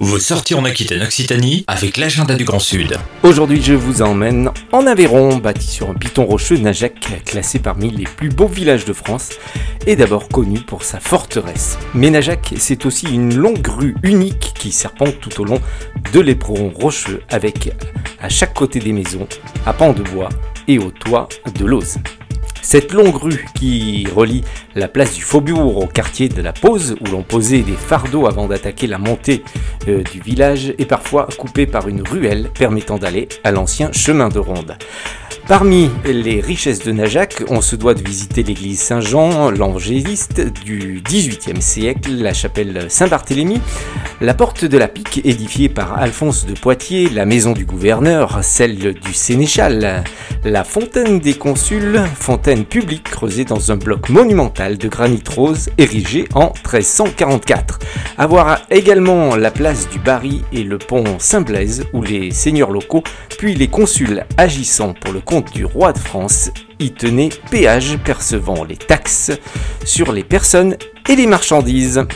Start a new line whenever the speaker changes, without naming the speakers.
Vous sortez en Aquitaine Occitanie avec l'agenda du Grand Sud.
Aujourd'hui, je vous emmène en Aveyron, bâti sur un piton rocheux, Najac, classé parmi les plus beaux villages de France, et d'abord connu pour sa forteresse. Mais Najac, c'est aussi une longue rue unique qui serpente tout au long de l'éperon rocheux, avec à chaque côté des maisons, à pans de bois et au toit de l'ose. Cette longue rue qui relie la place du Faubourg au quartier de la Pause, où l'on posait des fardeaux avant d'attaquer la montée euh, du village, est parfois coupée par une ruelle permettant d'aller à l'ancien chemin de ronde. Parmi les richesses de Najac, on se doit de visiter l'église Saint-Jean, l'angéliste du XVIIIe siècle, la chapelle Saint-Barthélemy, la porte de la Pique édifiée par Alphonse de Poitiers, la maison du gouverneur, celle du sénéchal, la fontaine des consuls, fontaine publique creusée dans un bloc monumental de granit rose érigé en 1344. Avoir également la place du Barry et le pont Saint-Blaise où les seigneurs locaux puis les consuls agissant pour le compte du roi de France y tenaient péage percevant les taxes sur les personnes et les marchandises.